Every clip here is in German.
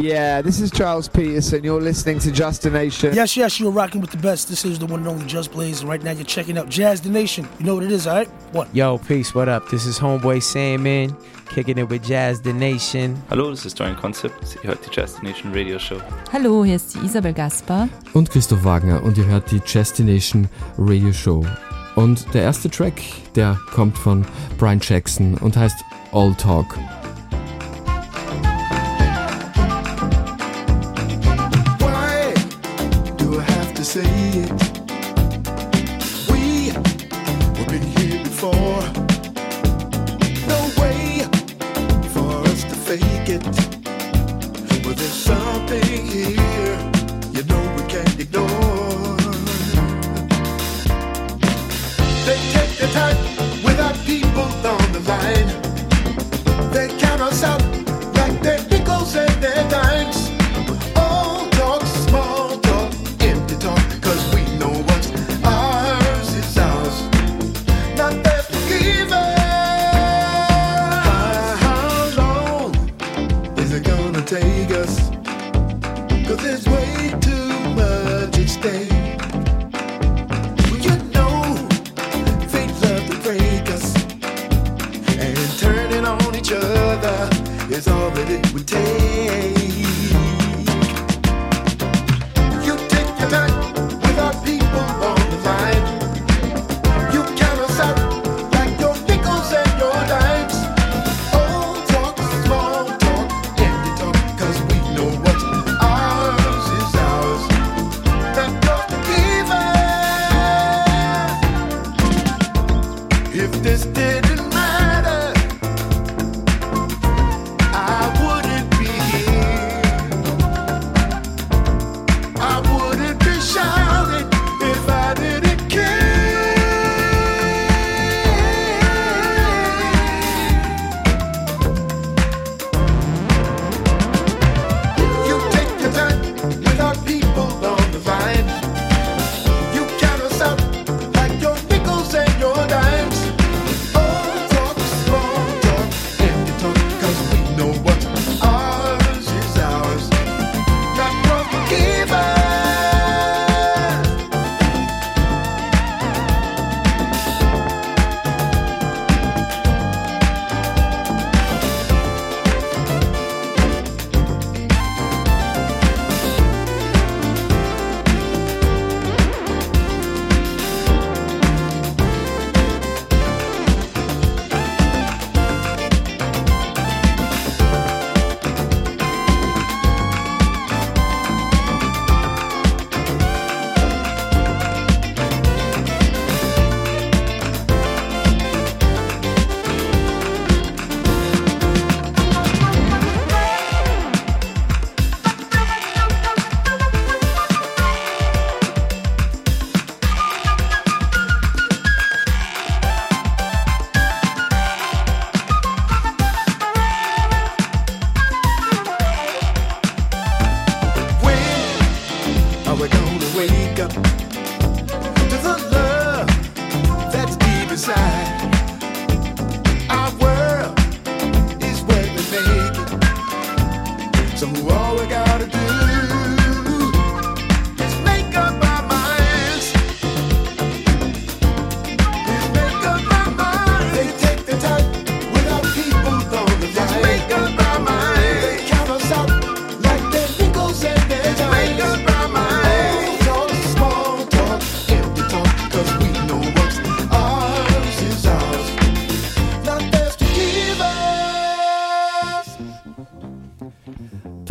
Yeah, this is Charles Peterson. You're listening to Just a Nation. Yes, yes, you're rocking with the best. This is the one and only Just Blaze, and right now you're checking out Jazz the Nation. You know what it is, all right? What? Yo, peace, what up? This is Homeboy Sandman, kicking it with Jazz the Nation. Hallo, das ist Dorian Concept. Ihr hört die Jazz the Nation Radio Show. Hallo, hier ist die Isabel Gaspar. Und Christoph Wagner und ihr hört die Destination Radio Show. Und der erste Track, der kommt von Brian Jackson und heißt All Talk.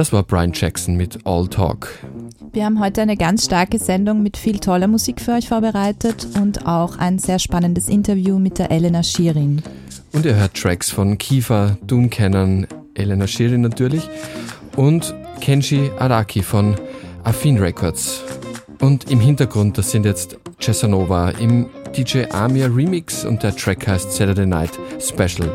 Das war Brian Jackson mit All Talk. Wir haben heute eine ganz starke Sendung mit viel toller Musik für euch vorbereitet und auch ein sehr spannendes Interview mit der Elena Schiering. Und ihr hört Tracks von Kiefer, Doom Cannon, Elena Shirin natürlich und Kenji Araki von Affin Records. Und im Hintergrund, das sind jetzt Cesanova im DJ Amir Remix und der Track heißt Saturday Night Special.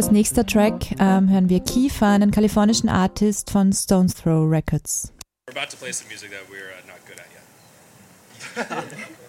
Als nächster Track ähm, hören wir Kiefer, einen kalifornischen Artist von Stone's Throw Records. We're about to play some music that we're uh, not good at yet.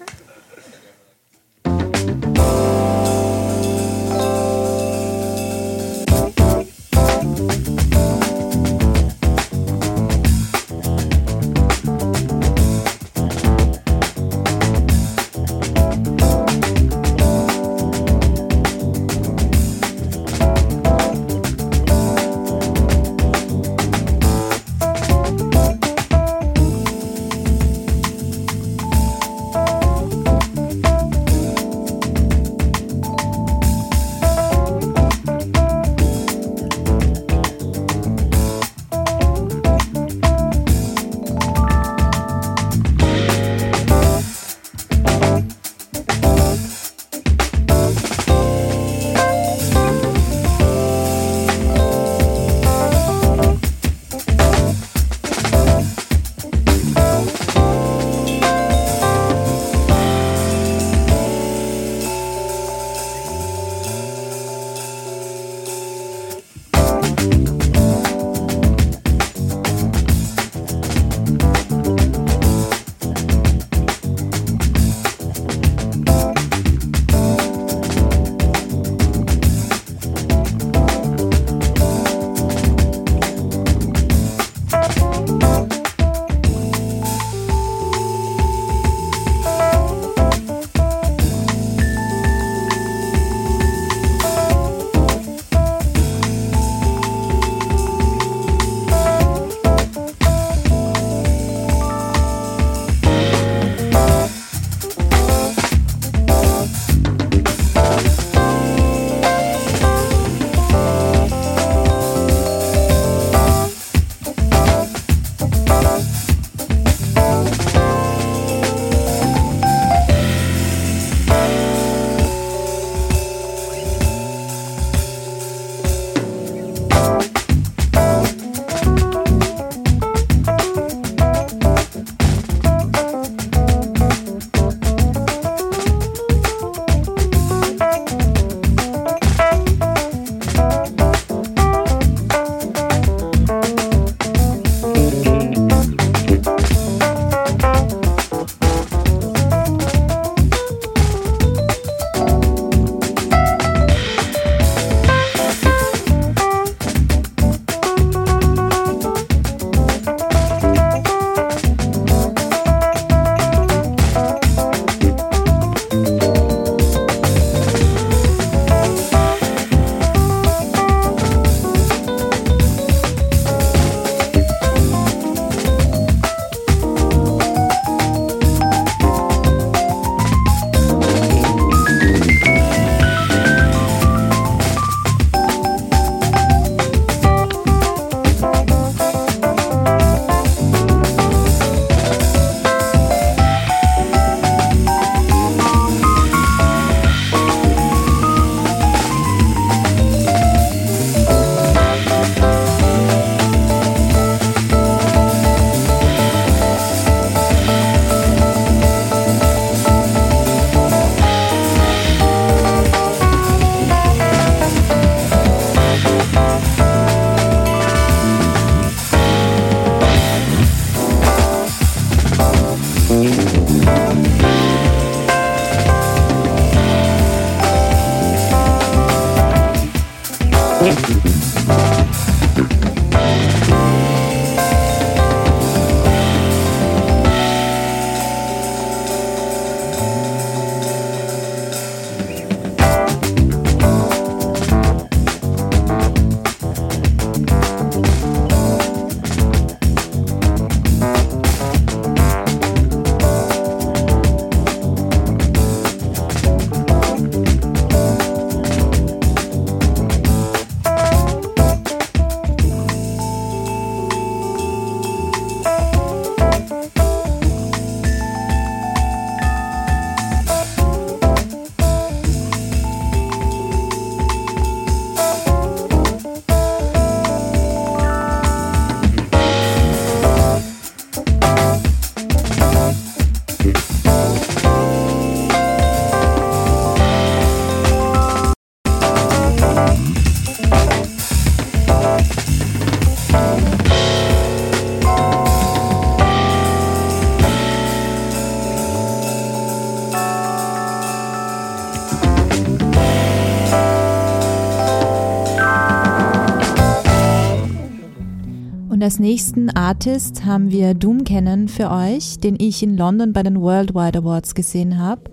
als nächsten Artist haben wir Doom Cannon für euch, den ich in London bei den Worldwide Awards gesehen habe.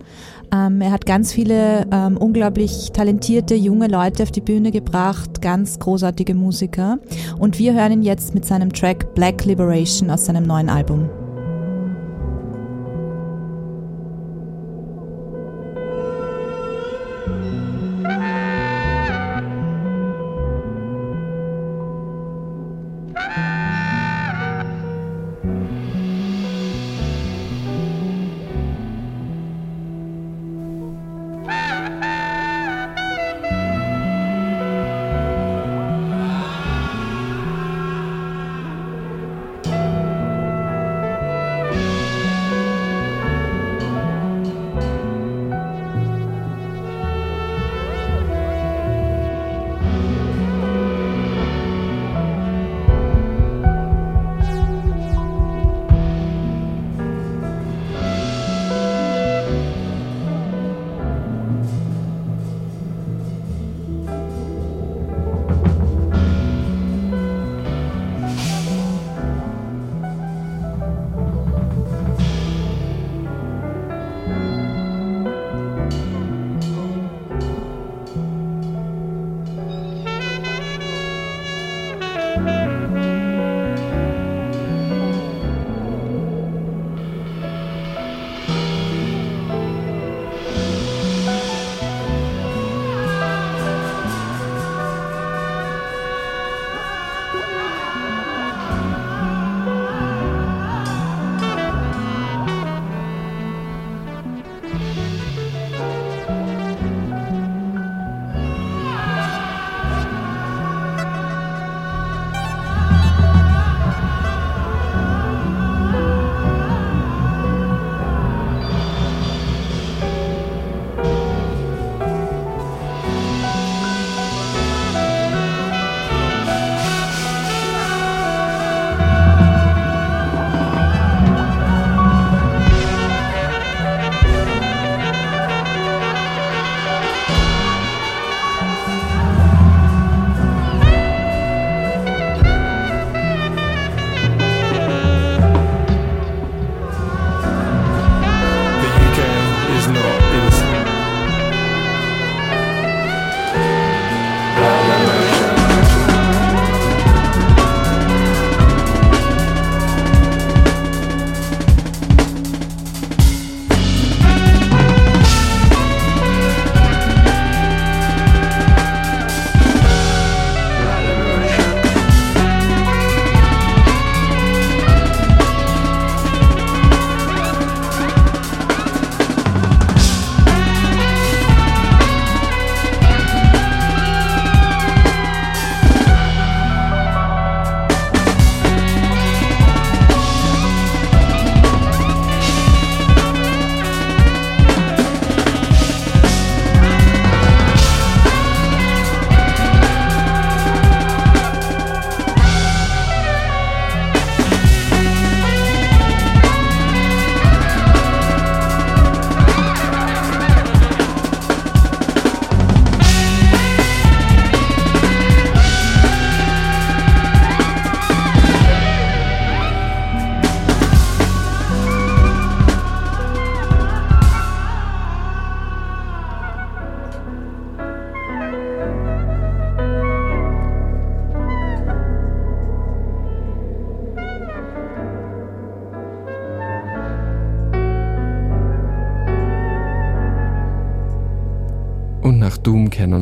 Ähm, er hat ganz viele ähm, unglaublich talentierte junge Leute auf die Bühne gebracht, ganz großartige Musiker. Und wir hören ihn jetzt mit seinem Track Black Liberation aus seinem neuen Album.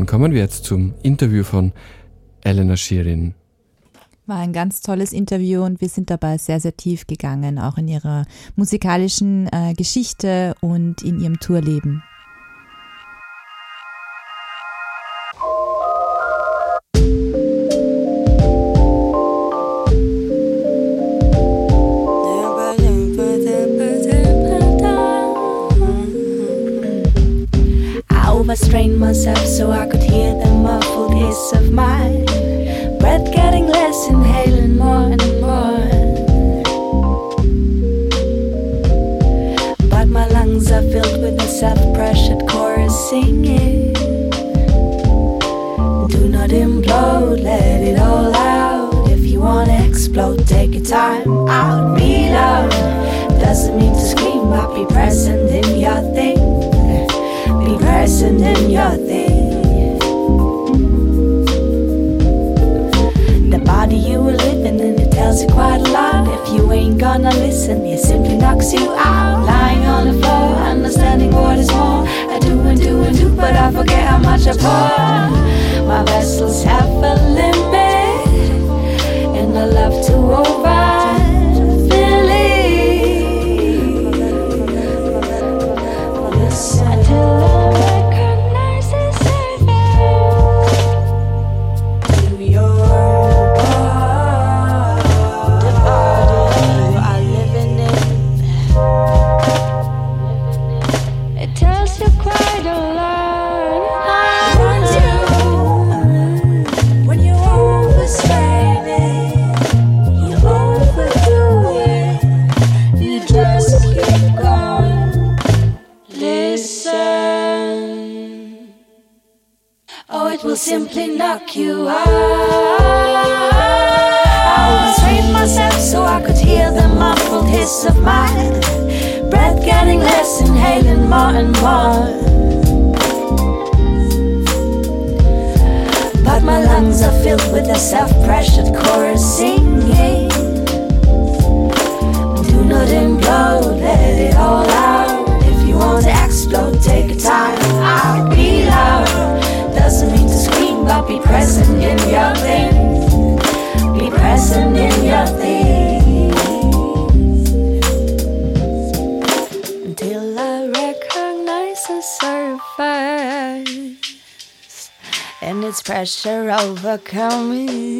Kommen wir jetzt zum Interview von Elena Shirin. War ein ganz tolles Interview und wir sind dabei sehr, sehr tief gegangen, auch in ihrer musikalischen äh, Geschichte und in ihrem Tourleben. I overstrained myself so I could hear the muffled hiss of my breath getting less, inhaling more and more. But my lungs are filled with a self-pressured chorus singing. Do not implode, let it all out. If you wanna explode, take your time out. Be. Doesn't mean to scream, but be present in your thing. Present your thing. The body you were living in, it tells you quite a lot. If you ain't gonna listen, it simply knocks you out. Lying on the floor, understanding what is more. I do and do and do, but I forget how much I pour. My vessels have a limit, and I love to more and more. But my lungs are filled with a self-pressured chorus singing. Do not implode, let it all out. If you want to explode, take a time out. Be loud. Doesn't mean to scream, but be present in your thing. Be present in your thing. Pressure overcoming.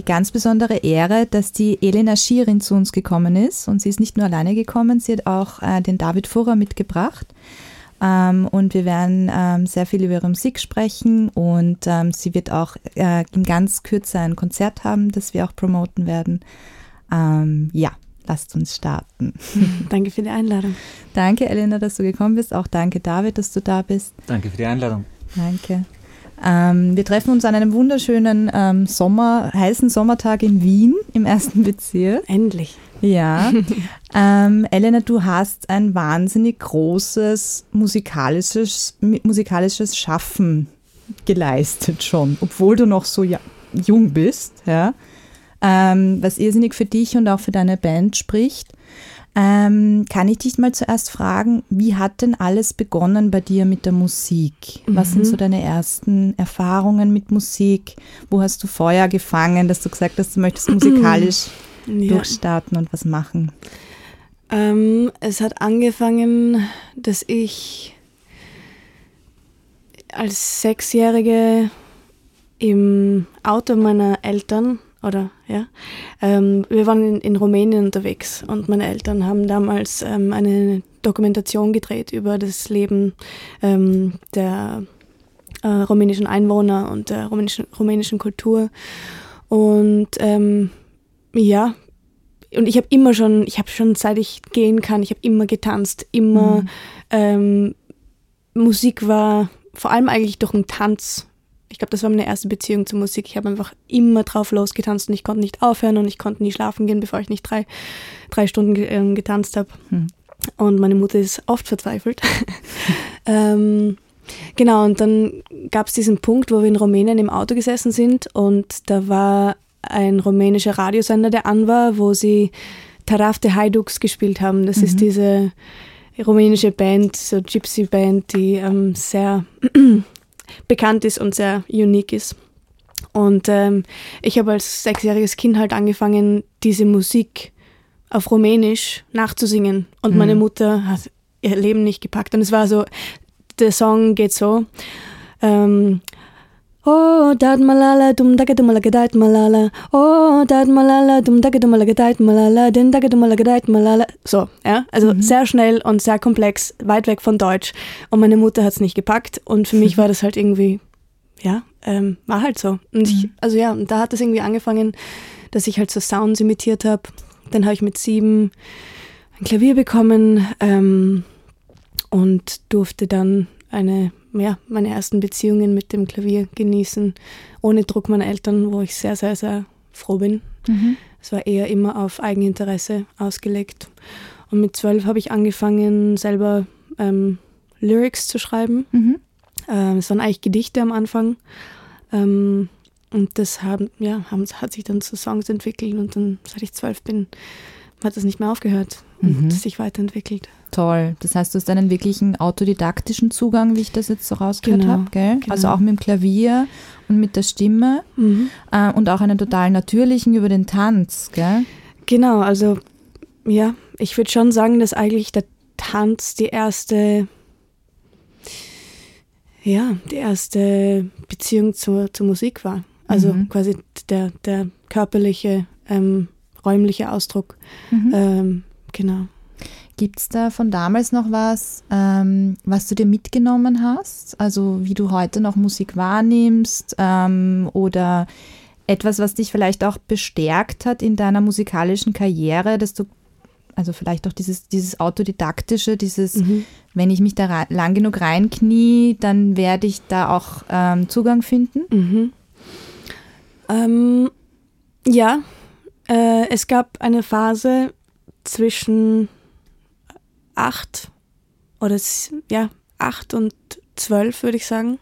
Die ganz besondere Ehre, dass die Elena Schirin zu uns gekommen ist. Und sie ist nicht nur alleine gekommen, sie hat auch äh, den David Furrer mitgebracht. Ähm, und wir werden ähm, sehr viel über ihre Musik sprechen und ähm, sie wird auch äh, in ganz Kürze ein Konzert haben, das wir auch promoten werden. Ähm, ja, lasst uns starten. Danke für die Einladung. Danke, Elena, dass du gekommen bist. Auch danke, David, dass du da bist. Danke für die Einladung. Danke. Ähm, wir treffen uns an einem wunderschönen ähm, Sommer, heißen Sommertag in Wien im ersten Bezirk. Endlich. Ja. ähm, Elena, du hast ein wahnsinnig großes musikalisches, musikalisches Schaffen geleistet schon, obwohl du noch so jung bist, ja. Ähm, was irrsinnig für dich und auch für deine Band spricht. Ähm, kann ich dich mal zuerst fragen, wie hat denn alles begonnen bei dir mit der Musik? Was sind Mhm. so deine ersten Erfahrungen mit Musik? Wo hast du Feuer gefangen, dass du gesagt hast, du möchtest musikalisch Ja. durchstarten und was machen? Ähm, es hat angefangen, dass ich als Sechsjährige im Auto meiner Eltern oder ja, ähm, wir waren in, in Rumänien unterwegs und meine Eltern haben damals ähm, eine Dokumentation gedreht über das Leben ähm, der äh, rumänischen Einwohner und der rumänischen, rumänischen Kultur und ähm, ja, und ich habe immer schon, ich habe schon seit ich gehen kann, ich habe immer getanzt, immer Mhm. ähm, Musik war vor allem eigentlich durch den Tanz. Ich glaube, das war meine erste Beziehung zur Musik. Ich habe einfach immer drauf losgetanzt und ich konnte nicht aufhören und ich konnte nie schlafen gehen, bevor ich nicht drei, drei Stunden ähm, getanzt habe. Hm. Und meine Mutter ist oft verzweifelt. ähm, genau, und dann gab es diesen Punkt, wo wir in Rumänien im Auto gesessen sind und da war ein rumänischer Radiosender, der an war, wo sie Taraf de Haiduks gespielt haben. Das ist Mhm. diese rumänische Band, so Gypsy Band, die ähm, sehr bekannt ist und sehr unique ist. Und ähm, ich habe als sechsjähriges Kind halt angefangen, diese Musik auf Rumänisch nachzusingen. Und Mhm. meine Mutter hat ihr Leben nicht gepackt. Und es war so, der Song geht so. Ähm, Oh, dad malala, dum daga dum malagadait malala. Oh, dad malala, dum daga dum malagadait malala. Den daga dum malagadait malala. So, ja. Also sehr schnell und sehr komplex, weit weg von Deutsch. Und meine Mutter hat es nicht gepackt. Und für mich war das halt irgendwie, ja, ähm, war halt so. Und ich, also ja, und da hat es irgendwie angefangen, dass ich halt so Sounds imitiert habe. Dann habe ich mit sieben ein Klavier bekommen ähm, und durfte dann eine, ja, meine ersten Beziehungen mit dem Klavier genießen, ohne Druck meiner Eltern, wo ich sehr, sehr, sehr froh bin. Mhm. Es war eher immer auf Eigeninteresse ausgelegt. Und mit zwölf habe ich angefangen, selber ähm, Lyrics zu schreiben. Mhm. Ähm, es waren eigentlich Gedichte am Anfang. Ähm, und das haben, ja, haben, hat sich dann zu Songs entwickelt. Und dann, seit ich zwölf bin, hat das nicht mehr aufgehört und Mhm. sich weiterentwickelt. Toll. Das heißt, du hast einen wirklichen autodidaktischen Zugang, wie ich das jetzt so rausgehört Genau, habe, gell? genau. Also auch mit dem Klavier und mit der Stimme Mhm. äh, und auch einen total natürlichen über den Tanz, gell? Genau, also ja, ich würde schon sagen, dass eigentlich der Tanz die erste, ja, die erste Beziehung zur, zur Musik war. Also Mhm. quasi der, der körperliche, ähm, räumliche Ausdruck. Mhm. Ähm, genau. Gibt es da von damals noch was, ähm, was du dir mitgenommen hast? Also wie du heute noch Musik wahrnimmst ähm, oder etwas, was dich vielleicht auch bestärkt hat in deiner musikalischen Karriere, dass du, also vielleicht auch dieses, dieses autodidaktische, dieses, Mhm. wenn ich mich da lang genug reinknie, dann werde ich da auch ähm, Zugang finden? Mhm. Ähm, ja, äh, es gab eine Phase zwischen acht oder ja, acht und zwölf, würde ich sagen,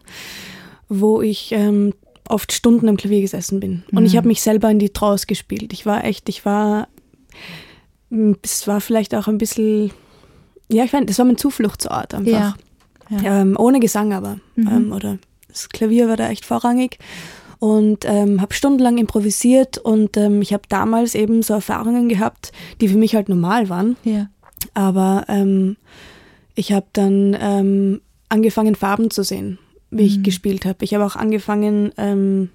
wo ich ähm, oft Stunden am Klavier gesessen bin. Und ich Mhm. habe mich selber in die Trance gespielt. Ich war echt, ich war, m, es war vielleicht auch ein bisschen, ja, ich meine, das war mein Zufluchtsort einfach. Ja. Ja. Ähm, ohne Gesang aber. Mhm. Ähm, oder das Klavier war da echt vorrangig. Und ähm, habe stundenlang improvisiert und ähm, ich habe damals eben so Erfahrungen gehabt, die für mich halt normal waren. Ja. Aber ähm, ich habe dann ähm, angefangen, Farben zu sehen, wie ich Mhm. gespielt habe. Ich habe auch angefangen, ähm,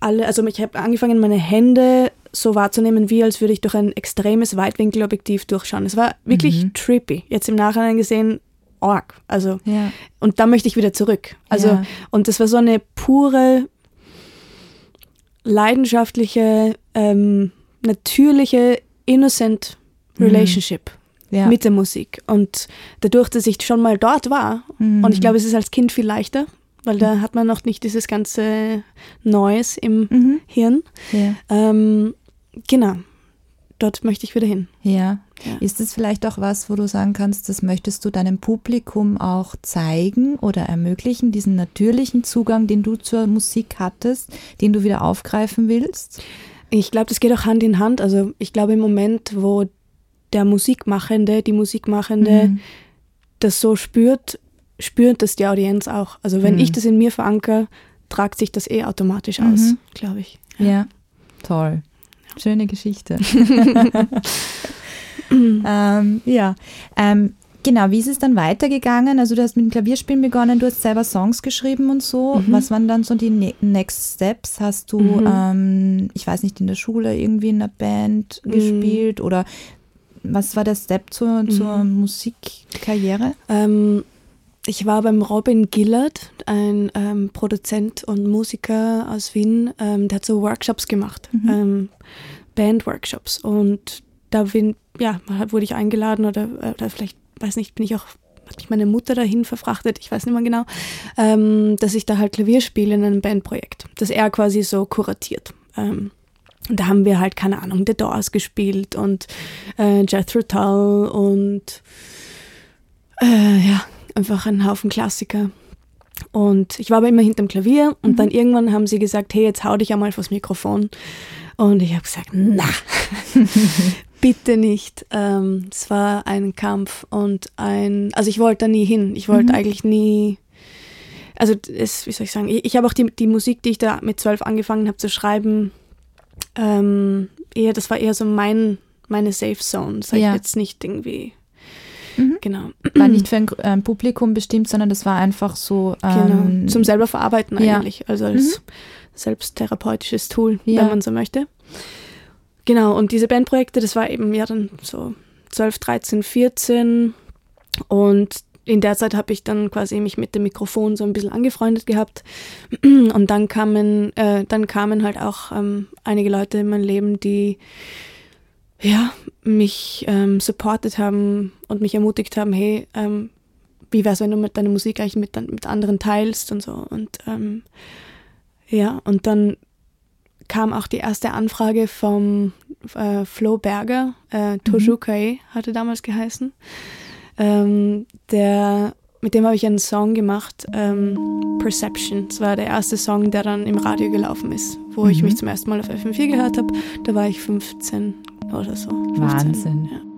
alle, also ich habe angefangen, meine Hände so wahrzunehmen, wie als würde ich durch ein extremes Weitwinkelobjektiv durchschauen. Es war wirklich Mhm. trippy. Jetzt im Nachhinein gesehen, arg. Also, Ja. und da möchte ich wieder zurück. Also, Ja. und das war so eine pure, leidenschaftliche, ähm, natürliche, innocent Mhm. Relationship Ja. mit der Musik. Und dadurch, dass ich schon mal dort war, Mhm. und ich glaube, es ist als Kind viel leichter, weil da hat man noch nicht dieses ganze Neues im Mhm. Hirn. Ja. Ähm, genau, dort möchte ich wieder hin. Ja. Ja. Ist es vielleicht auch was, wo du sagen kannst, das möchtest du deinem Publikum auch zeigen oder ermöglichen, diesen natürlichen Zugang, den du zur Musik hattest, den du wieder aufgreifen willst? Ich glaube, das geht auch Hand in Hand. Also ich glaube, im Moment, wo der Musikmachende, die Musikmachende Mhm. das so spürt, spürt das die Audienz auch. Also wenn Mhm. ich das in mir verankere, tragt sich das eh automatisch aus, Mhm. glaube ich. Ja, toll. Schöne Geschichte. ähm, ja, ähm, genau. Wie ist es dann weitergegangen? Also du hast mit dem Klavierspielen begonnen, du hast selber Songs geschrieben und so. Mhm. Was waren dann so die ne Next Steps? Hast du, Mhm. ähm, ich weiß nicht, in der Schule irgendwie in einer Band Mhm. gespielt oder was war der Step zur, zur Mhm. Musikkarriere? Ähm, ich war beim Robin Gillard, ein ähm, Produzent und Musiker aus Wien, ähm, der hat so Workshops gemacht, Mhm. ähm, Band-Workshops. Und da bin, ja, wurde ich eingeladen oder, oder vielleicht, weiß nicht, bin ich auch, hat mich meine Mutter dahin verfrachtet, ich weiß nicht mehr genau, ähm, dass ich da halt Klavier spiele in einem Bandprojekt, das er quasi so kuratiert. Ähm, Und da haben wir halt, keine Ahnung, The Doors gespielt und äh, Jethro Tull und äh, ja, einfach ein Haufen Klassiker. Und ich war aber immer hinterm Klavier und dann irgendwann haben sie gesagt, hey, jetzt hau dich einmal vors Mikrofon. Und ich habe gesagt, na, bitte nicht. Ähm, es war ein Kampf und ein, also ich wollte da nie hin. Ich wollte Mhm. eigentlich nie, also es, wie soll ich sagen, ich, ich habe auch die, die Musik, die ich da mit zwölf angefangen habe zu schreiben, ähm, eher, das war eher so mein, meine Safe Zone. Das habe Ja. ich jetzt nicht irgendwie, Mhm. genau. War nicht für ein ähm, Publikum bestimmt, sondern das war einfach so. Ähm, Genau, zum selber verarbeiten ja. eigentlich, also als selbsttherapeutisches Tool, Ja. wenn man so möchte. Genau, und diese Bandprojekte, das war eben ja dann so 12, 13, 14 und in der Zeit habe ich dann quasi mich mit dem Mikrofon so ein bisschen angefreundet gehabt und dann kamen, äh, dann kamen halt auch ähm, einige Leute in mein Leben, die ja, mich ähm, supportet haben und mich ermutigt haben, hey, ähm, wie wär's, wenn du mit deiner Musik eigentlich mit, mit anderen teilst und so. Und ähm, ja, und dann kam auch die erste Anfrage vom äh, Flo Berger, äh, Tojukai hatte damals geheißen. Ähm, der, mit dem habe ich einen Song gemacht, ähm, Perception. Das war der erste Song, der dann im Radio gelaufen ist, wo ich Mhm. mich zum ersten Mal auf FM4 gehört habe. Da war ich 15 oder so. 15, Wahnsinn. Ja.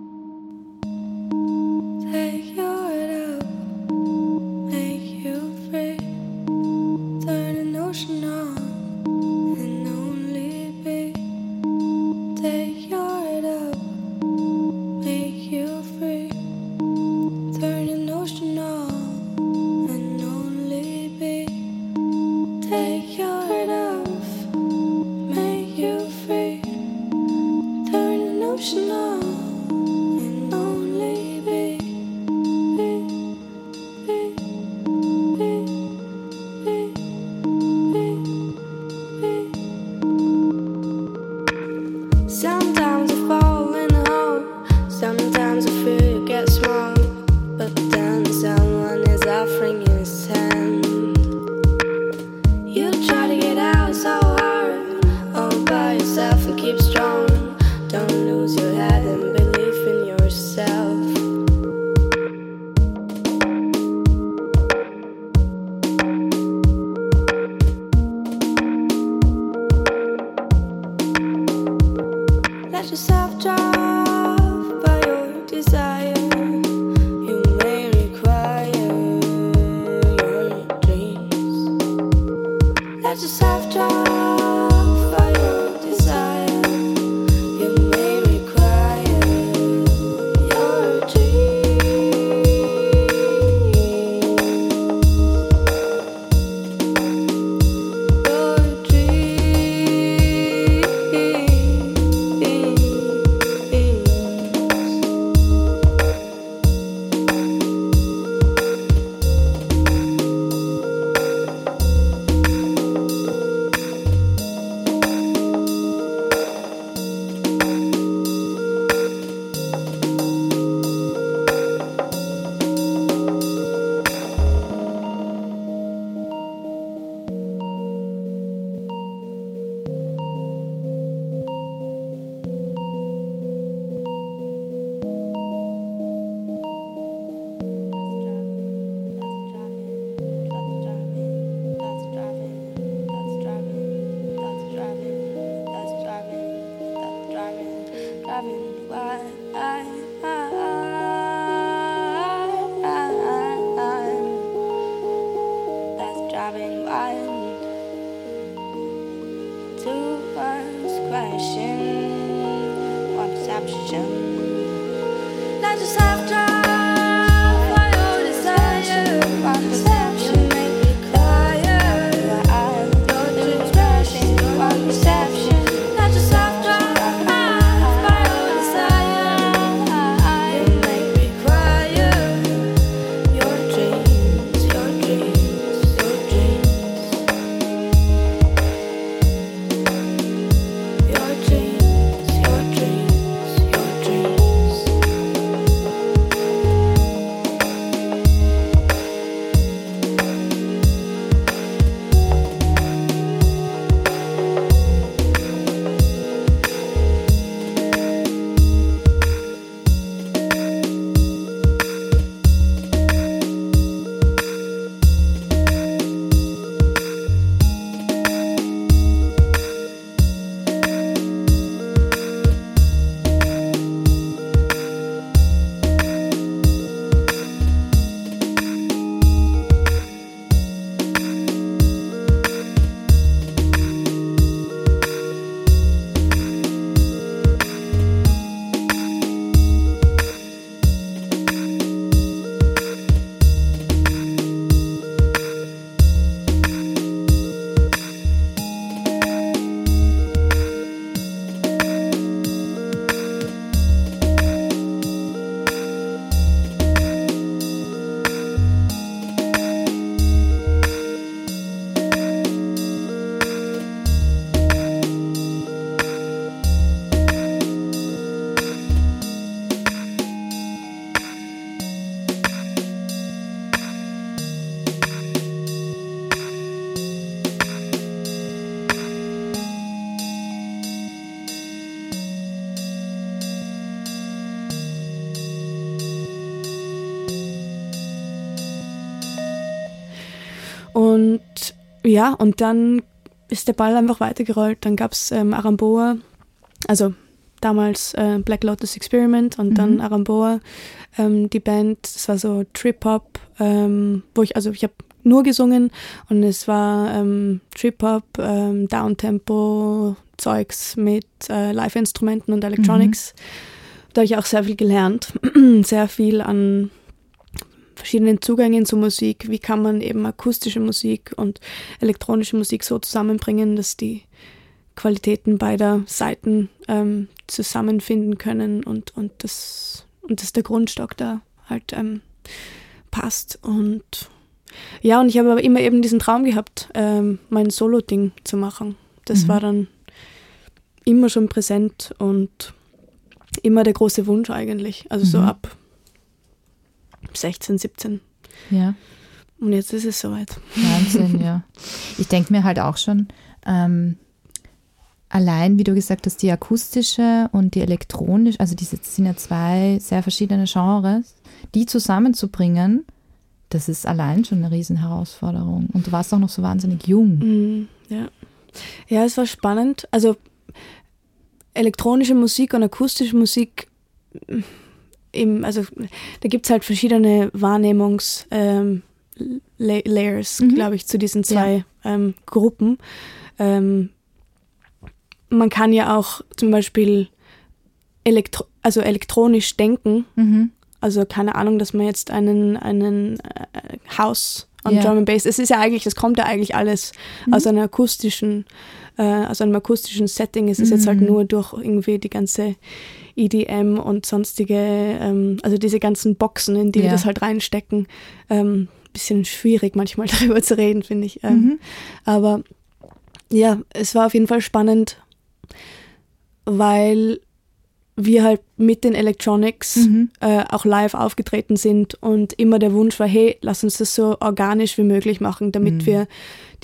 Ja, und dann ist der Ball einfach weitergerollt. Dann gab es ähm, Aramboa, also damals äh, Black Lotus Experiment und dann Mhm. Aramboa, ähm, die Band, das war so Trip-Hop, ähm, wo ich, also ich habe nur gesungen und es war ähm, Trip-Hop, ähm, Downtempo, Zeugs mit äh, Live-Instrumenten und Electronics. Da habe ich auch sehr viel gelernt, sehr viel an verschiedenen Zugängen zur Musik. Wie kann man eben akustische Musik und elektronische Musik so zusammenbringen, dass die Qualitäten beider Seiten ähm, zusammenfinden können und, und, das, und dass der Grundstock da halt ähm, passt. Und ja, und ich habe aber immer eben diesen Traum gehabt, ähm, mein Solo-Ding zu machen. Das Mhm. war dann immer schon präsent und immer der große Wunsch eigentlich. Also so Mhm. ab 16, 17. Ja. Und jetzt ist es soweit. Wahnsinn, ja. Ich denke mir halt auch schon, ähm, allein, wie du gesagt hast, die akustische und die elektronische, also diese sind ja zwei sehr verschiedene Genres, die zusammenzubringen, das ist allein schon eine Riesenherausforderung. Und du warst auch noch so wahnsinnig jung. Mhm, ja. ja, es war spannend. Also elektronische Musik und akustische Musik, im, also da gibt es halt verschiedene Wahrnehmungs- ähm, La Layers, Mhm. glaube ich, zu diesen zwei ähm, Gruppen. Ähm, man kann ja auch zum Beispiel elektro also elektronisch denken. Mhm. Also keine Ahnung, dass man jetzt einen, einen äh, House und Ja. Drum and Bass, es ist ja eigentlich, das kommt ja eigentlich alles Mhm. aus einer akustischen, äh, aus einem akustischen Setting. Es ist jetzt halt Mhm. nur durch irgendwie die ganze EDM und sonstige, ähm, also diese ganzen Boxen, in die wir Ja. das halt reinstecken. Ähm, bisschen schwierig manchmal darüber zu reden, finde ich. Ähm, Mhm. Aber ja, es war auf jeden Fall spannend, weil wir halt mit den Electronics Mhm. äh, auch live aufgetreten sind und immer der Wunsch war, hey, lass uns das so organisch wie möglich machen, damit Mhm. wir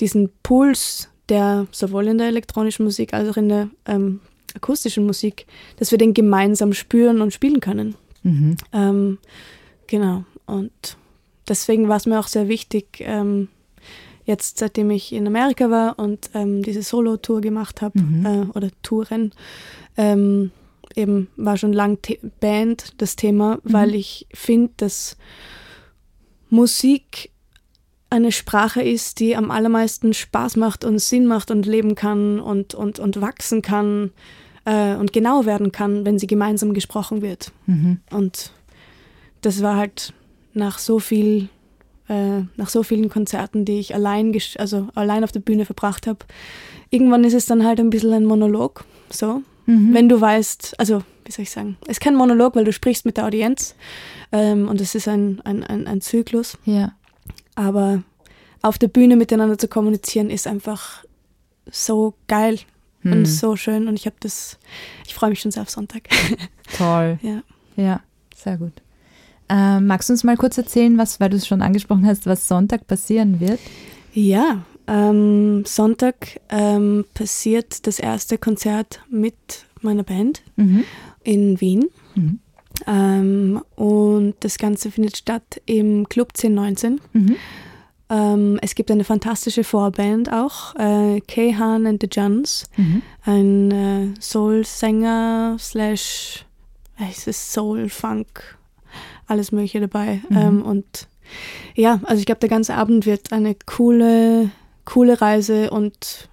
diesen Puls, der sowohl in der elektronischen Musik als auch in der ähm, akustischen Musik, dass wir den gemeinsam spüren und spielen können. Mhm. Ähm, genau. Und deswegen war es mir auch sehr wichtig, ähm, jetzt seitdem ich in Amerika war und ähm, diese Solo-Tour gemacht habe, Mhm. äh, oder Touren, ähm, eben war schon lang The Band das Thema, weil ich finde, dass Musik eine Sprache ist, die am allermeisten Spaß macht und Sinn macht und leben kann und, und, und wachsen kann äh, und genau werden kann, wenn sie gemeinsam gesprochen wird. Mhm. Und das war halt nach so viel, äh, nach so vielen Konzerten, die ich allein, also allein auf der Bühne verbracht habe. Irgendwann ist es dann halt ein bisschen ein Monolog, so. Mhm. Wenn du weißt, also wie soll ich sagen, es ist kein Monolog, weil du sprichst mit der Audienz ähm, und es ist ein, ein, ein, ein Zyklus. Ja. Aber auf der Bühne miteinander zu kommunizieren ist einfach so geil Hm. und so schön und ich habe das, ich freue mich schon sehr auf Sonntag. Toll. ja. Ja, sehr gut. Ähm, magst du uns mal kurz erzählen, was, weil du es schon angesprochen hast, was Sonntag passieren wird? Ja, ähm, Sonntag ähm, passiert das erste Konzert mit meiner Band Mhm. in Wien. Mhm. Ähm, und das Ganze findet statt im Club 1019. Mhm. Ähm, es gibt eine fantastische Vorband auch, äh, Kay Han and the Juns, Mhm. ein äh, Soul-Sänger slash, äh, es ist Soul, Funk, alles mögliche dabei. Mhm. Ähm, und ja, also ich glaube, der ganze Abend wird eine coole, coole Reise und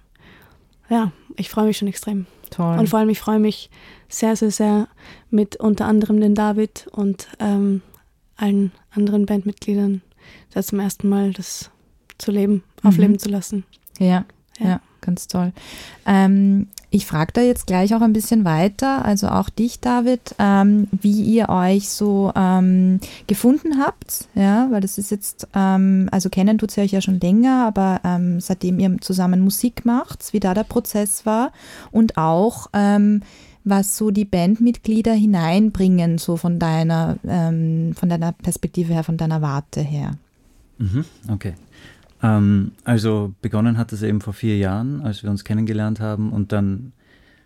ja, ich freue mich schon extrem. Toll. Und vor allem, ich freue mich sehr, sehr, sehr mit unter anderem den David und ähm, allen anderen Bandmitgliedern da zum ersten Mal das zu leben, aufleben Mhm. zu lassen. Ja, ja, Ja. ganz toll. Ähm, ich frage da jetzt gleich auch ein bisschen weiter, also auch dich, David, ähm, wie ihr euch so ähm, gefunden habt, ja, weil das ist jetzt, ähm, also kennen tut ihr euch ja schon länger, aber ähm, seitdem ihr zusammen Musik macht, wie da der Prozess war und auch ähm, was so die Bandmitglieder hineinbringen, so von deiner, ähm, von deiner Perspektive her, von deiner Warte her. Mhm, okay. Ähm, also begonnen hat es eben vor vier Jahren, als wir uns kennengelernt haben und dann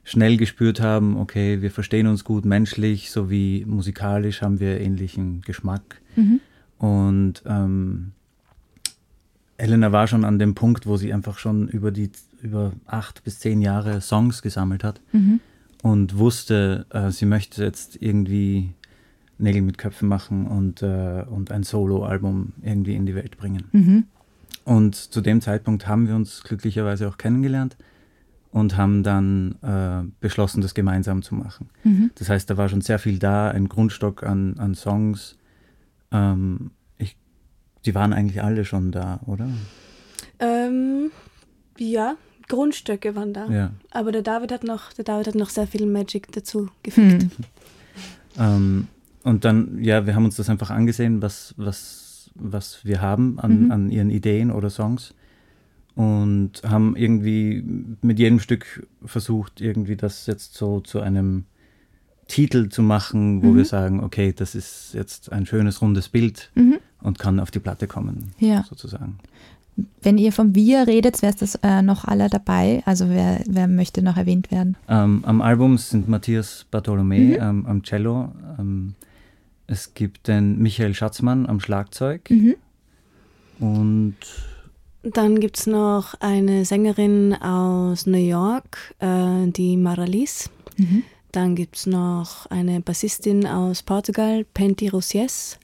schnell gespürt haben, okay, wir verstehen uns gut menschlich sowie musikalisch haben wir ähnlichen Geschmack. Mhm. Und ähm, Elena war schon an dem Punkt, wo sie einfach schon über die über acht bis zehn Jahre Songs gesammelt hat Mhm. Und wusste, äh, sie möchte jetzt irgendwie Nägel mit Köpfen machen und, äh, und ein Solo-Album irgendwie in die Welt bringen. Mhm. Und zu dem Zeitpunkt haben wir uns glücklicherweise auch kennengelernt und haben dann äh, beschlossen, das gemeinsam zu machen. Mhm. Das heißt, da war schon sehr viel da, ein Grundstock an, an Songs. Ähm, ich, die waren eigentlich alle schon da, oder? Ähm, ja, Grundstücke waren da. Ja. Aber der David hat noch, der David hat noch sehr viel Magic dazu gefügt. Hm. Ähm, und dann, ja, wir haben uns das einfach angesehen, was, was, was wir haben an, Mhm. an ihren Ideen oder Songs. Und haben irgendwie mit jedem Stück versucht, irgendwie das jetzt so zu einem Titel zu machen, wo Mhm. wir sagen, okay, das ist jetzt ein schönes rundes Bild Mhm. und kann auf die Platte kommen, Ja. sozusagen. Wenn ihr vom Wir redet, wer ist das äh, noch alle dabei? Also wer, wer möchte noch erwähnt werden? Ähm, am Album sind Matthias Bartholomä Mhm. ähm, am Cello. Ähm, es gibt den Michael Schatzmann am Schlagzeug. Mhm. Und Dann gibt es noch eine Sängerin aus New York, äh, die Maralis. Mhm. Dann gibt es noch eine Bassistin aus Portugal, Penty Rosies.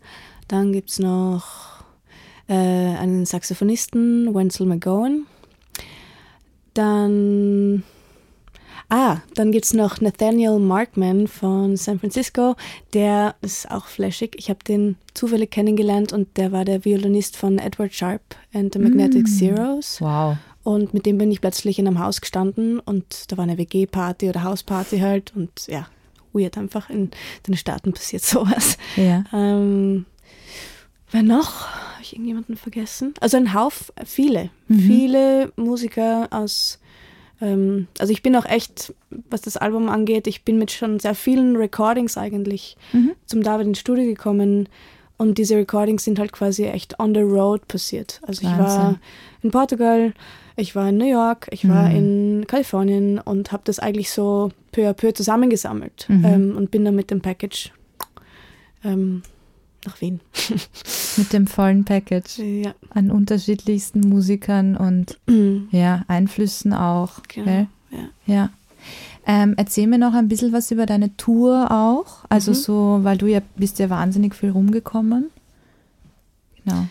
Dann gibt es noch äh, einen Saxophonisten, Wenzel McGowan. Dann, ah, dann gibt es noch Nathaniel Markman von San Francisco. Der ist auch flashig. Ich habe den zufällig kennengelernt und der war der Violinist von Edward Sharp and the Magnetic Mm. Zeros. Wow. Und mit dem bin ich plötzlich in einem Haus gestanden und da war eine WG-Party oder Hausparty halt und ja, weird einfach. In den Staaten passiert sowas. Ja. Ähm, wer noch? Habe ich irgendjemanden vergessen? Also ein Haufen, viele. Mhm. Viele Musiker aus. Ähm, also ich bin auch echt, was das Album angeht, ich bin mit schon sehr vielen Recordings eigentlich Mhm. zum David ins Studio gekommen. Und diese Recordings sind halt quasi echt on the road passiert. Also ich war Wahnsinn. in Portugal, ich war in New York, ich war Mhm. in Kalifornien und habe das eigentlich so peu à peu zusammengesammelt Mhm. ähm, und bin dann mit dem Package ähm, nach Wien. Mit dem vollen Package Ja. an unterschiedlichsten Musikern und Mhm. ja, Einflüssen auch. Genau, ja. ja. Ähm, erzähl mir noch ein bisschen was über deine Tour auch. Also Mhm. so, weil du ja bist ja wahnsinnig viel rumgekommen. Genau.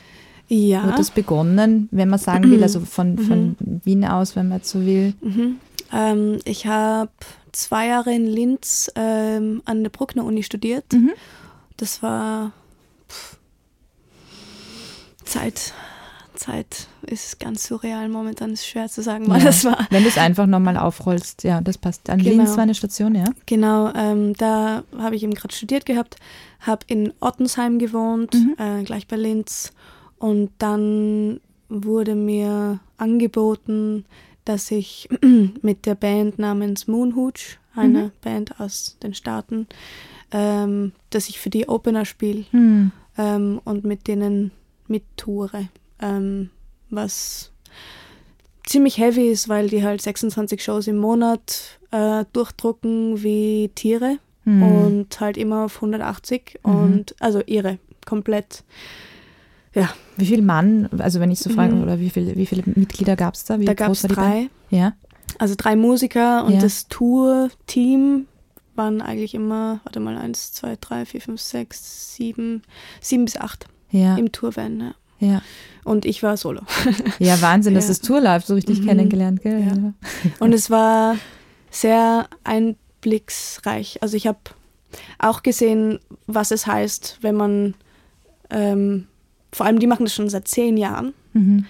Ja. Wo hat das begonnen, wenn man sagen will, also von, Mhm. von Wien aus, wenn man jetzt so will. Mhm. Ähm, ich habe zwei Jahre in Linz ähm, an der Bruckner Uni studiert. Mhm. Das war pff, Zeit. Zeit ist ganz surreal momentan, ist schwer zu sagen, wann Ja. das war. Wenn du es einfach nochmal aufrollst, ja, das passt. An Genau. Linz war eine Station, ja. Genau, ähm, da habe ich eben gerade studiert gehabt, habe in Ottensheim gewohnt, Mhm. äh, gleich bei Linz. Und dann wurde mir angeboten, dass ich mit der Band namens Moonhooch, eine Mhm. Band aus den Staaten, ähm, dass ich für die Opener spiele Hm. ähm, und mit denen mittoure. Ähm, was ziemlich heavy ist, weil die halt 26 Shows im Monat äh, durchdrucken wie Tiere Hm. und halt immer auf 180 Mhm. und also ihre komplett. Ja, Wie viel Mann, also wenn ich so frage, Mhm. oder wie, viel, wie viele Mitglieder gab es da? Wie da gab es drei? Ja. also drei Musiker und Ja. das Tour-Team waren eigentlich immer, warte mal, eins, zwei, drei, vier, fünf, sechs, sieben, sieben bis acht Ja. im Tourvan. Ja. Ja. Und ich war solo. Ja, Wahnsinn, dass Ja. das Tour läuft, so richtig Mhm. kennengelernt, gell? Ja. Und es war sehr einblicksreich. Also ich habe auch gesehen, was es heißt, wenn man, ähm, vor allem die machen das schon seit zehn Jahren, Mhm.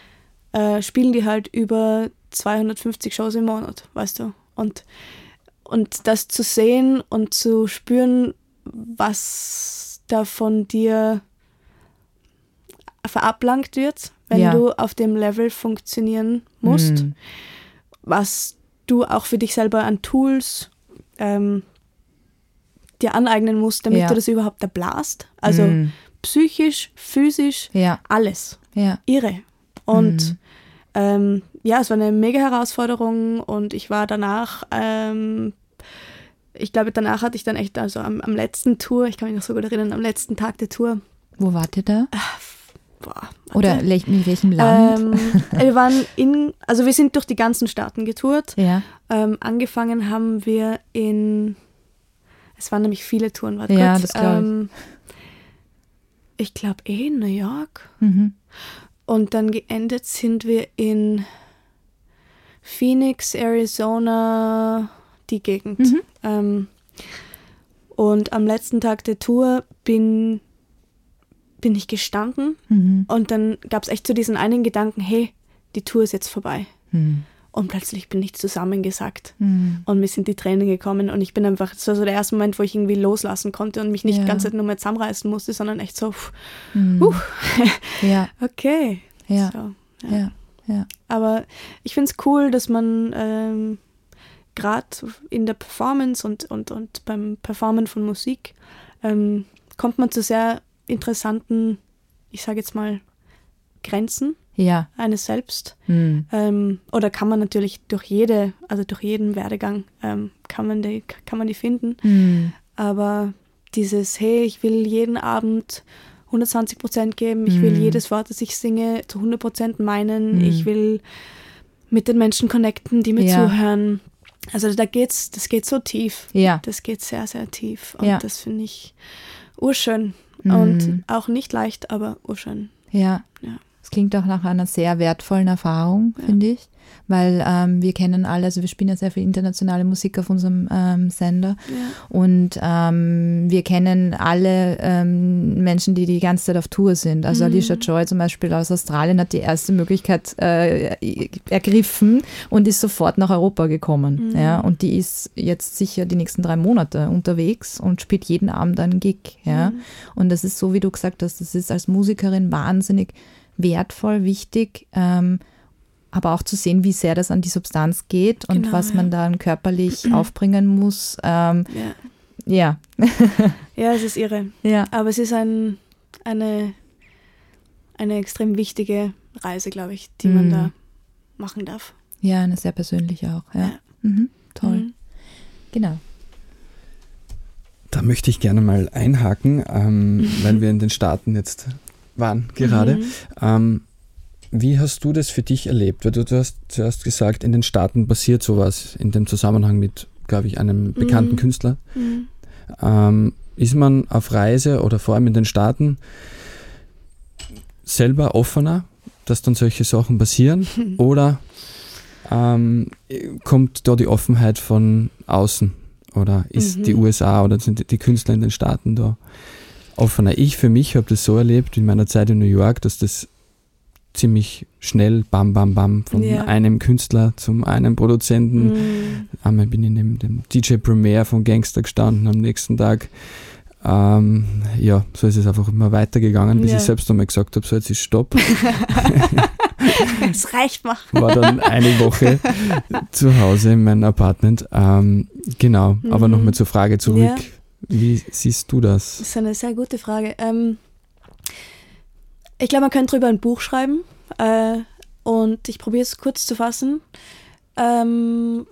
äh, spielen die halt über 250 Shows im Monat, weißt du. Und, und das zu sehen und zu spüren, was da von dir verablangt wird, wenn Ja. du auf dem Level funktionieren musst Mhm. was du auch für dich selber an Tools ähm, dir aneignen musst, damit Ja. du das überhaupt erblasst. Also Mhm. psychisch, physisch, Ja. alles. Ja. Irre. Und Mhm. ähm, ja, es war eine mega Herausforderung und ich war danach, ähm, ich glaube, danach hatte ich dann echt, also am, am letzten Tour, ich kann mich noch so gut erinnern, am letzten Tag der Tour, Wo wart ihr da? Boah, Oder in welchem Land? Ähm, wir waren in, also wir sind durch die ganzen Staaten getourt. Ja. Ähm, angefangen haben wir in, es waren nämlich viele Touren, warte Ja, kurz. das glaub ich. ähm, ich glaube eh in New York. Mhm. Und dann geendet sind wir in Phoenix, Arizona, die Gegend. Mhm. Ähm, und am letzten Tag der Tour bin, bin ich gestanden Mhm. und dann gab es echt so diesen einen Gedanken, hey, die Tour ist jetzt vorbei. Mhm. Und plötzlich bin ich zusammengesackt. Mhm. Und mir sind die Tränen gekommen und ich bin einfach, das war so der erste Moment, wo ich irgendwie loslassen konnte und mich nicht Ja. die ganze Zeit nur mehr zusammenreißen musste, sondern echt so, pff, huh, Ja, okay. ja, So, ja, ja. Aber ich finde es cool, dass man ähm, gerade in der Performance und, und, und beim Performen von Musik ähm, kommt man zu sehr interessanten, ich sage jetzt mal, Grenzen Ja. eines selbst. Mhm. Ähm, oder kann man natürlich durch jede, also durch jeden Werdegang, ähm, kann, man die, kann man die finden. Mhm. Aber dieses, hey, ich will jeden Abend 120 Prozent geben, ich will Mhm. jedes Wort, das ich singe, zu 100 Prozent meinen, Mhm. ich will mit den Menschen connecten, die mir Ja. zuhören. Also da geht's, das geht so tief. Ja. Das geht sehr, sehr tief. Und Ja. das finde ich urschön. Mhm. Und auch nicht leicht, aber urschön. Ja. Ja. Es klingt auch nach einer sehr wertvollen Erfahrung, finde ich. Weil ähm, wir kennen alle, also wir spielen ja sehr viel internationale Musik auf unserem ähm, Sender. Ja. Und ähm, wir kennen alle ähm, Menschen, die die ganze Zeit auf Tour sind. Also Mhm. Alicia Joy zum Beispiel aus Australien hat die erste Möglichkeit äh, ergriffen und ist sofort nach Europa gekommen. Mhm. Ja, und die ist jetzt sicher die nächsten drei Monate unterwegs und spielt jeden Abend einen Gig. Ja. Mhm. Und das ist so, wie du gesagt hast, das ist als Musikerin wahnsinnig wertvoll, wichtig, ähm, aber auch zu sehen, wie sehr das an die Substanz geht und Genau, was ja. man dann körperlich aufbringen muss. Ähm, Ja. ja. Ja, es ist irre. Ja. Aber es ist ein, eine, eine extrem wichtige Reise, glaube ich, die man Mhm. da machen darf. Ja, eine sehr persönliche auch. Ja. Ja. Mhm. Toll. Mhm. Genau. Da möchte ich gerne mal einhaken, ähm, weil wir in den Staaten jetzt waren gerade. Mhm. Ähm, wie hast du das für dich erlebt? Weil du, du hast zuerst gesagt, in den Staaten passiert sowas in dem Zusammenhang mit, glaube ich, einem bekannten Mhm. Künstler. Mhm. Ähm, ist man auf Reise oder vor allem in den Staaten selber offener, dass dann solche Sachen passieren? oder ähm, kommt da die Offenheit von außen? Oder ist Mhm. die USA oder sind die- die Künstler in den Staaten da offener? Ich für mich habe das so erlebt in meiner Zeit in New York, dass das ziemlich schnell, bam, bam, bam, von Ja. einem Künstler zum einen Produzenten. Mhm. Einmal bin ich neben dem DJ Premier von Gangster gestanden am nächsten Tag. Ähm, ja, so ist es einfach immer weitergegangen, bis Ja. ich selbst einmal gesagt habe, so jetzt ist Stopp. Es reicht mal. War dann eine Woche zu Hause in meinem Apartment. Ähm, genau, aber Mhm. nochmal zur Frage zurück. Ja. Wie siehst du das? Das ist eine sehr gute Frage. Ähm, ich glaube, man könnte darüber ein Buch schreiben. Äh, und ich probiere es kurz zu fassen. Ähm,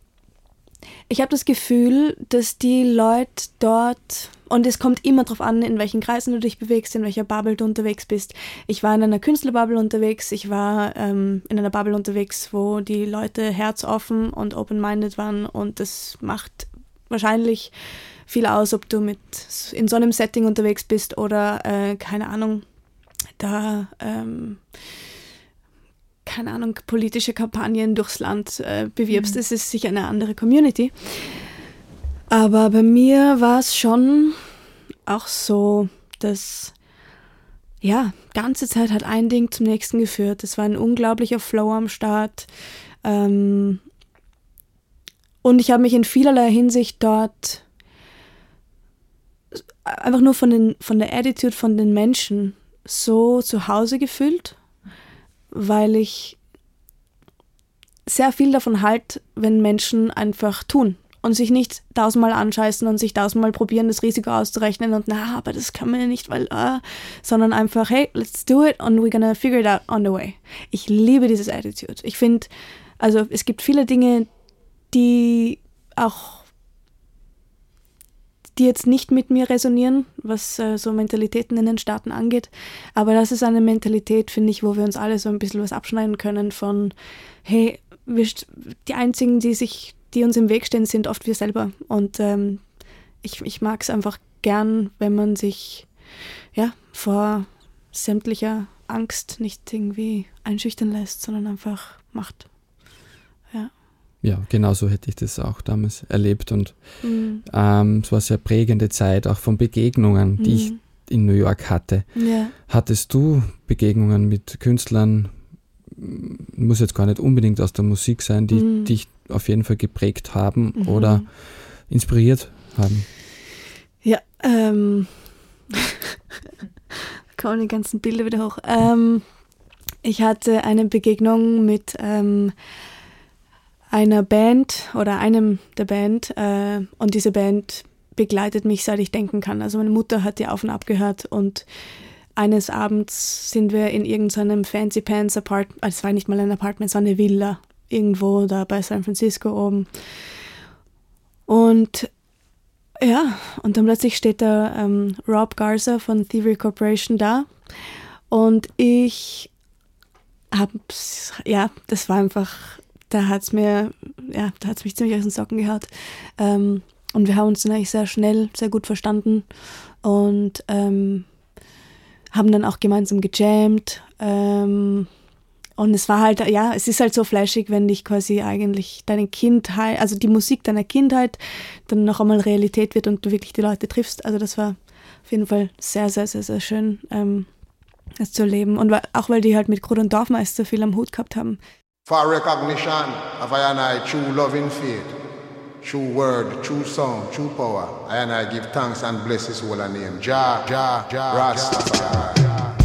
ich habe das Gefühl, dass die Leute dort, und es kommt immer darauf an, in welchen Kreisen du dich bewegst, in welcher Bubble du unterwegs bist. Ich war in einer Künstlerbubble unterwegs, ich war ähm, in einer Bubble unterwegs, wo die Leute herzoffen und open-minded waren und das macht wahrscheinlich viel aus, ob du mit in so einem Setting unterwegs bist oder äh, keine Ahnung, da ähm, keine Ahnung, politische Kampagnen durchs Land äh, bewirbst. Mhm. Es ist sicher eine andere Community. Aber bei mir war es schon auch so, dass ja, ganze Zeit hat ein Ding zum nächsten geführt. Es war ein unglaublicher Flow am Start. Ähm, und ich habe mich in vielerlei Hinsicht dort einfach nur von, den, von der Attitude von den Menschen so zu Hause gefühlt, weil ich sehr viel davon halt, wenn Menschen einfach tun und sich nicht tausendmal anscheißen und sich tausendmal probieren, das Risiko auszurechnen und na, aber das kann man ja nicht, weil, ah, sondern einfach, hey, let's do it and we're gonna figure it out on the way. Ich liebe dieses Attitude. Ich finde, also es gibt viele Dinge, die auch die jetzt nicht mit mir resonieren, was äh, so Mentalitäten in den Staaten angeht. Aber das ist eine Mentalität, finde ich, wo wir uns alle so ein bisschen was abschneiden können von, hey, wir, die einzigen, die sich, die uns im Weg stehen, sind oft wir selber. Und ähm, ich, ich mag es einfach gern, wenn man sich ja vor sämtlicher Angst nicht irgendwie einschüchtern lässt, sondern einfach macht. Ja. Genau so hätte ich das auch damals erlebt und Mhm. ähm, es war eine sehr prägende Zeit auch von Begegnungen, die ich Mhm. in New York hatte. Ja. Hattest du Begegnungen mit Künstlern, muss jetzt gar nicht unbedingt aus der Musik sein, die Mhm. dich auf jeden Fall geprägt haben Mhm. oder inspiriert haben? Ja, ähm, kommen die ganzen Bilder wieder hoch. Ähm, ich hatte eine Begegnung mit ähm, einer Band oder einem der Band äh, und diese Band begleitet mich, seit ich denken kann. Also meine Mutter hat die auf und ab gehört und eines Abends sind wir in irgendeinem Fancy Pants Apartment, es war nicht mal ein Apartment, war eine Villa irgendwo da bei San Francisco oben. Und ja, und dann plötzlich steht da ähm, Rob Garza von Thievery Corporation da. Und ich hab's, ja, das war einfach, da hat's mir, ja, da hat's mich ziemlich aus den Socken gehaut. Ähm, und wir haben uns dann eigentlich sehr schnell, sehr gut verstanden und ähm, haben dann auch gemeinsam gejammt. Ähm, und es war halt, ja, es ist halt so flashig, wenn dich quasi eigentlich deine Kindheit, also die Musik deiner Kindheit dann noch einmal Realität wird und du wirklich die Leute triffst. Also das war auf jeden Fall sehr, sehr, sehr, sehr schön, ähm, das zu erleben. Und auch weil die halt mit Krut und Dorfmeister viel am Hut gehabt haben. For recognition of I and I true loving faith, true word, true song, true power, I and I give thanks and bless his holy name. Jah, Jah, Jah, Rastafari.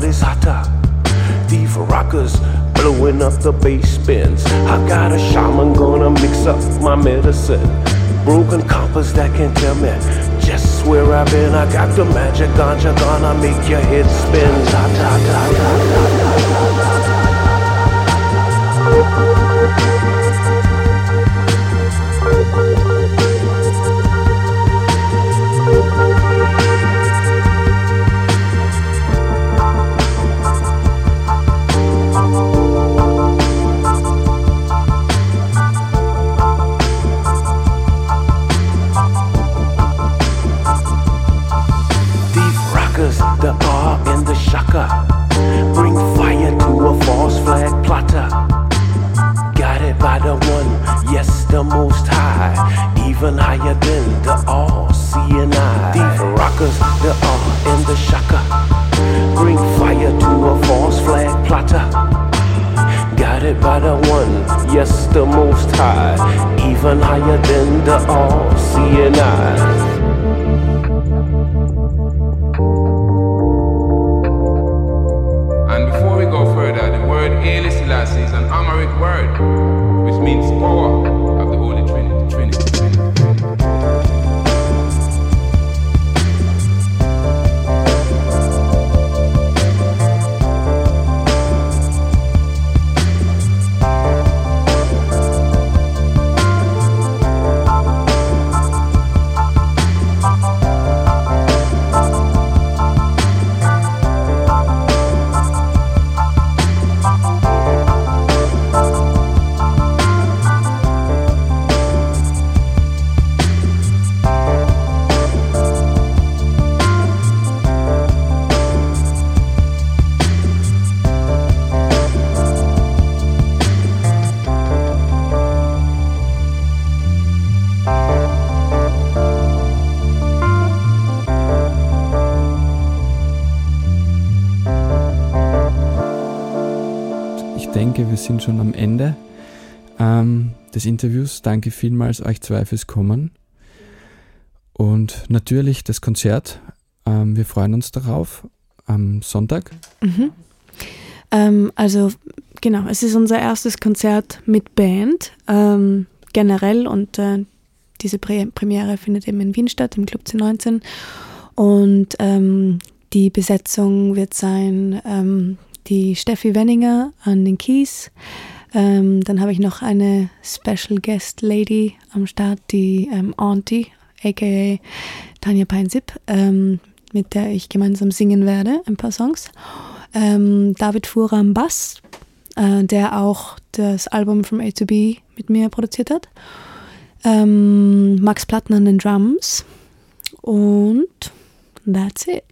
Illuminati's hotter. These rockers blowing up the bass bins. I got a shaman gonna mix up my medicine. Broken compass that can tell me just where I've been. I got the magic ganja gonna make your head spin. Danke vielmals euch zwei fürs Kommen. Und natürlich das Konzert. Ähm, wir freuen uns darauf am Sonntag. Mhm. Ähm, also genau, es ist unser erstes Konzert mit Band ähm, generell und äh, diese Prä Premiere findet eben in Wien statt, im Club C19. Und ähm, die Besetzung wird sein ähm, die Steffi Wenninger an den Keys. Ähm, dann habe ich noch eine Special Guest Lady am Start, die ähm, Auntie, aka Tanja Peinsip, ähm, mit der ich gemeinsam singen werde, ein paar Songs. Ähm, David Fuhrer am Bass, äh, der auch das Album From A to B mit mir produziert hat. Ähm, Max Platten an den Drums und that's it.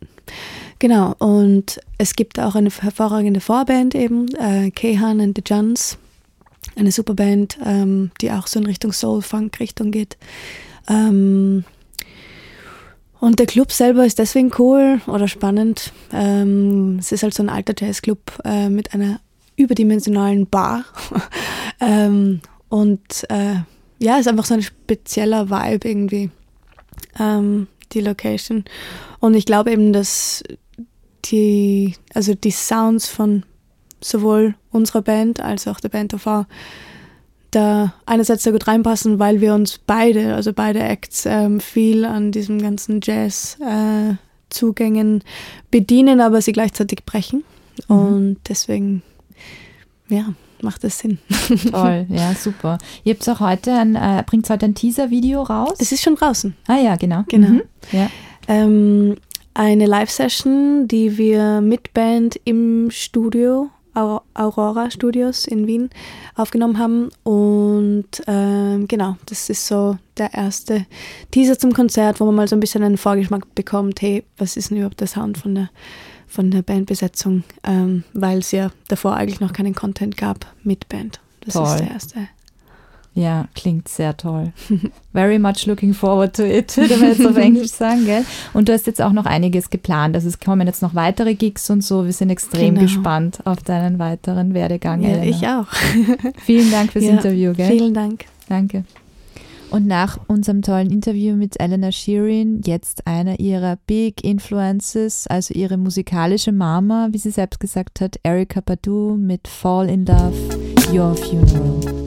Genau, und es gibt auch eine hervorragende Vorband eben, äh, Kehan and the Juns, eine super Band, ähm, die auch so in Richtung Soul-Funk-Richtung geht. Ähm, und der Club selber ist deswegen cool oder spannend. Ähm, es ist halt so ein alter Jazzclub äh, mit einer überdimensionalen Bar. ähm, und äh, ja, es ist einfach so ein spezieller Vibe irgendwie, ähm, die Location. Und ich glaube eben, dass die, also die Sounds von sowohl unserer Band als auch der Band OV da einerseits sehr gut reinpassen, weil wir uns beide, also beide Acts, ähm, viel an diesem ganzen Jazz-Zugängen bedienen, aber sie gleichzeitig brechen. Mhm. Und deswegen, ja, macht das Sinn. Toll, ja, super. Ihr habt auch heute ein, äh, bringt heute ein Teaser-Video raus? Es ist schon draußen. Ah ja, genau. Genau. Mhm. Ja. Ähm, eine Live-Session, die wir mit Band im Studio, Aurora Studios in Wien, aufgenommen haben. Und ähm, genau, das ist so der erste Teaser zum Konzert, wo man mal so ein bisschen einen Vorgeschmack bekommt, hey, was ist denn überhaupt der Sound von der, von der Bandbesetzung, ähm, weil es ja davor eigentlich noch keinen Content gab mit Band. Das Toll. ist der erste. Ja, klingt sehr toll. Very much looking forward to it, würde man jetzt auf Englisch sagen, gell? Und du hast jetzt auch noch einiges geplant. Also es kommen jetzt noch weitere Gigs und so. Wir sind extrem Genau. gespannt auf deinen weiteren Werdegang. Ja, Elena. ich auch. Vielen Dank fürs Ja, Interview, gell? Vielen Dank. Danke. Und nach unserem tollen Interview mit Eleanor Sheeran, jetzt einer ihrer Big Influences, also ihre musikalische Mama, wie sie selbst gesagt hat, Erika Badu mit Fall in Love, Your Funeral.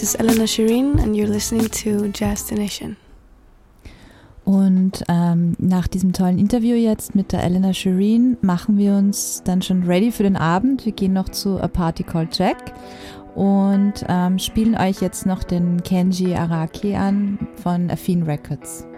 This is Elena Shireen, and you're listening to Jazz the Nation. Und ähm, nach diesem tollen Interview jetzt mit der Elena Shireen machen wir uns dann schon ready für den Abend. Wir gehen noch zu A Party Called Jack und ähm, spielen euch jetzt noch den Kenji Araki an von Affine Records.